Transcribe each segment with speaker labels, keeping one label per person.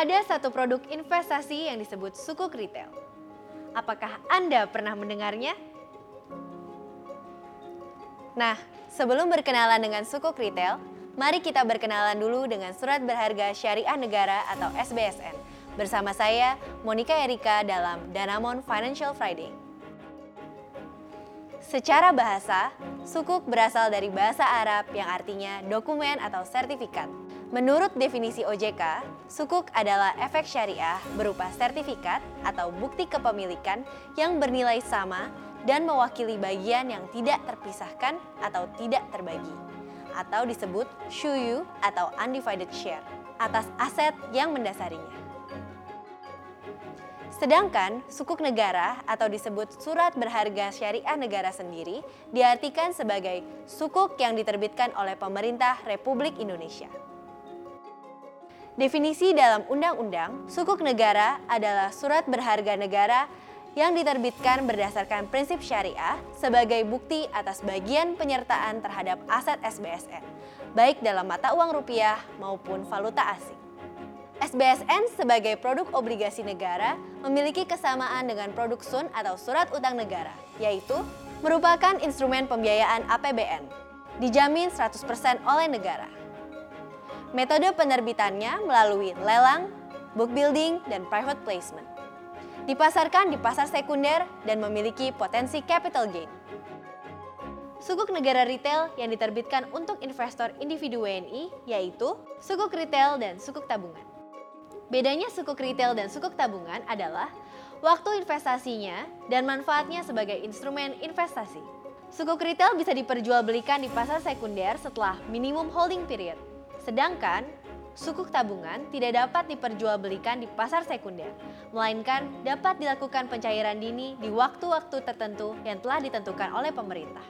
Speaker 1: Ada satu produk investasi yang disebut sukuk retail. Apakah Anda pernah mendengarnya? Nah, sebelum berkenalan dengan sukuk retail, mari kita berkenalan dulu dengan Surat Berharga Syariah Negara atau SBSN. Bersama saya, Monica Erika dalam Danamon Financial Friday. Secara bahasa, sukuk berasal dari bahasa Arab yang artinya dokumen atau sertifikat. Menurut definisi OJK, sukuk adalah efek syariah berupa sertifikat atau bukti kepemilikan yang bernilai sama dan mewakili bagian yang tidak terpisahkan atau tidak terbagi, atau disebut shuyu atau undivided share, atas aset yang mendasarinya. Sedangkan sukuk negara atau disebut surat berharga syariah negara sendiri diartikan sebagai sukuk yang diterbitkan oleh pemerintah Republik Indonesia. Definisi dalam undang-undang, sukuk negara adalah surat berharga negara yang diterbitkan berdasarkan prinsip syariah sebagai bukti atas bagian penyertaan terhadap aset SBSN, baik dalam mata uang rupiah maupun valuta asing. SBSN sebagai produk obligasi negara memiliki kesamaan dengan produk SUN atau surat utang negara, yaitu merupakan instrumen pembiayaan APBN, dijamin 100% oleh negara. Metode penerbitannya melalui lelang, book building, dan private placement. Dipasarkan di pasar sekunder dan memiliki potensi capital gain. Sukuk negara retail yang diterbitkan untuk investor individu WNI yaitu sukuk retail dan sukuk tabungan. Bedanya sukuk retail dan sukuk tabungan adalah waktu investasinya dan manfaatnya sebagai instrumen investasi. Sukuk retail bisa diperjualbelikan di pasar sekunder setelah minimum holding period Sedangkan sukuk tabungan tidak dapat diperjualbelikan di pasar sekunder, melainkan dapat dilakukan pencairan dini di waktu-waktu tertentu yang telah ditentukan oleh pemerintah.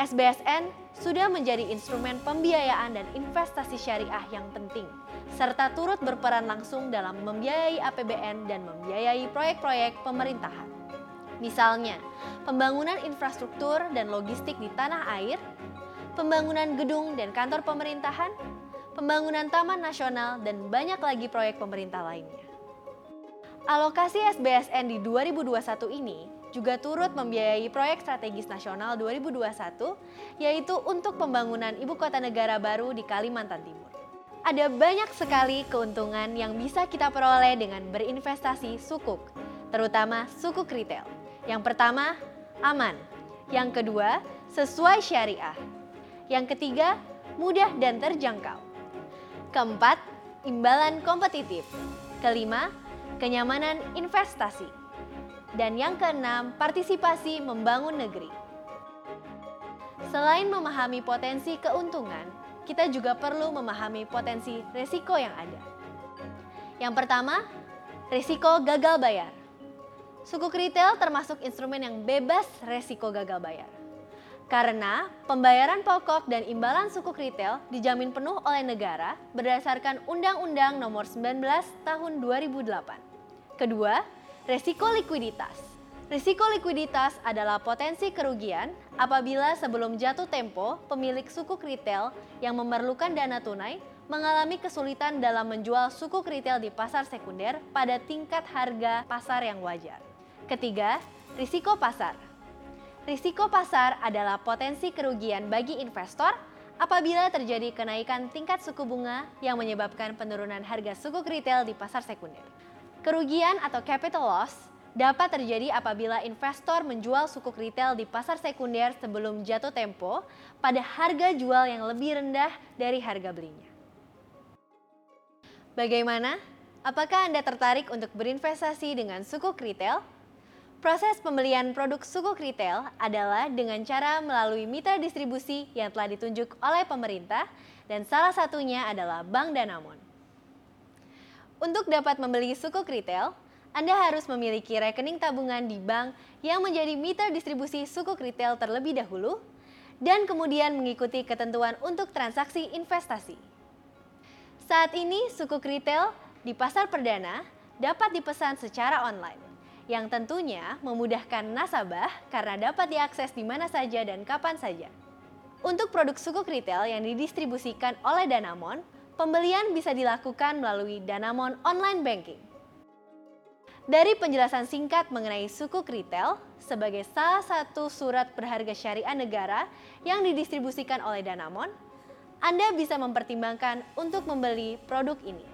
Speaker 1: SBSN sudah menjadi instrumen pembiayaan dan investasi syariah yang penting, serta turut berperan langsung dalam membiayai APBN dan membiayai proyek-proyek pemerintahan. Misalnya, pembangunan infrastruktur dan logistik di tanah air pembangunan gedung dan kantor pemerintahan, pembangunan taman nasional, dan banyak lagi proyek pemerintah lainnya. Alokasi SBSN di 2021 ini juga turut membiayai proyek strategis nasional 2021, yaitu untuk pembangunan ibu kota negara baru di Kalimantan Timur. Ada banyak sekali keuntungan yang bisa kita peroleh dengan berinvestasi sukuk, terutama sukuk retail. Yang pertama, aman. Yang kedua, sesuai syariah. Yang ketiga, mudah dan terjangkau. Keempat, imbalan kompetitif. Kelima, kenyamanan investasi. Dan yang keenam, partisipasi membangun negeri. Selain memahami potensi keuntungan, kita juga perlu memahami potensi resiko yang ada. Yang pertama, resiko gagal bayar. Sukuk retail termasuk instrumen yang bebas resiko gagal bayar. Karena pembayaran pokok dan imbalan sukuk retail dijamin penuh oleh negara berdasarkan Undang-Undang Nomor 19 Tahun 2008. Kedua, resiko likuiditas. Risiko likuiditas adalah potensi kerugian apabila sebelum jatuh tempo pemilik sukuk retail yang memerlukan dana tunai mengalami kesulitan dalam menjual sukuk retail di pasar sekunder pada tingkat harga pasar yang wajar. Ketiga, risiko pasar. Risiko pasar adalah potensi kerugian bagi investor apabila terjadi kenaikan tingkat suku bunga yang menyebabkan penurunan harga sukuk retail di pasar sekunder. Kerugian atau capital loss dapat terjadi apabila investor menjual sukuk retail di pasar sekunder sebelum jatuh tempo pada harga jual yang lebih rendah dari harga belinya. Bagaimana? Apakah Anda tertarik untuk berinvestasi dengan sukuk retail? Proses pembelian produk sukuk retail adalah dengan cara melalui mitra distribusi yang telah ditunjuk oleh pemerintah dan salah satunya adalah Bank Danamon. Untuk dapat membeli sukuk retail, Anda harus memiliki rekening tabungan di bank yang menjadi mitra distribusi sukuk retail terlebih dahulu dan kemudian mengikuti ketentuan untuk transaksi investasi. Saat ini sukuk retail di pasar perdana dapat dipesan secara online yang tentunya memudahkan nasabah karena dapat diakses di mana saja dan kapan saja. Untuk produk sukuk retail yang didistribusikan oleh Danamon, pembelian bisa dilakukan melalui Danamon Online Banking. Dari penjelasan singkat mengenai sukuk retail sebagai salah satu surat berharga syariah negara yang didistribusikan oleh Danamon, Anda bisa mempertimbangkan untuk membeli produk ini.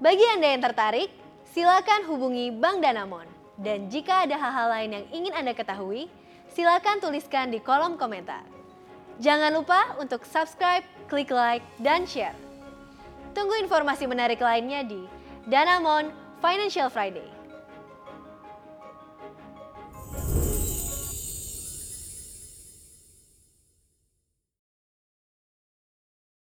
Speaker 1: Bagi Anda yang tertarik, silakan hubungi Bank Danamon. Dan jika ada hal-hal lain yang ingin Anda ketahui, silakan tuliskan di kolom komentar. Jangan lupa untuk subscribe, klik like, dan share. Tunggu informasi menarik lainnya di Danamon Financial Friday.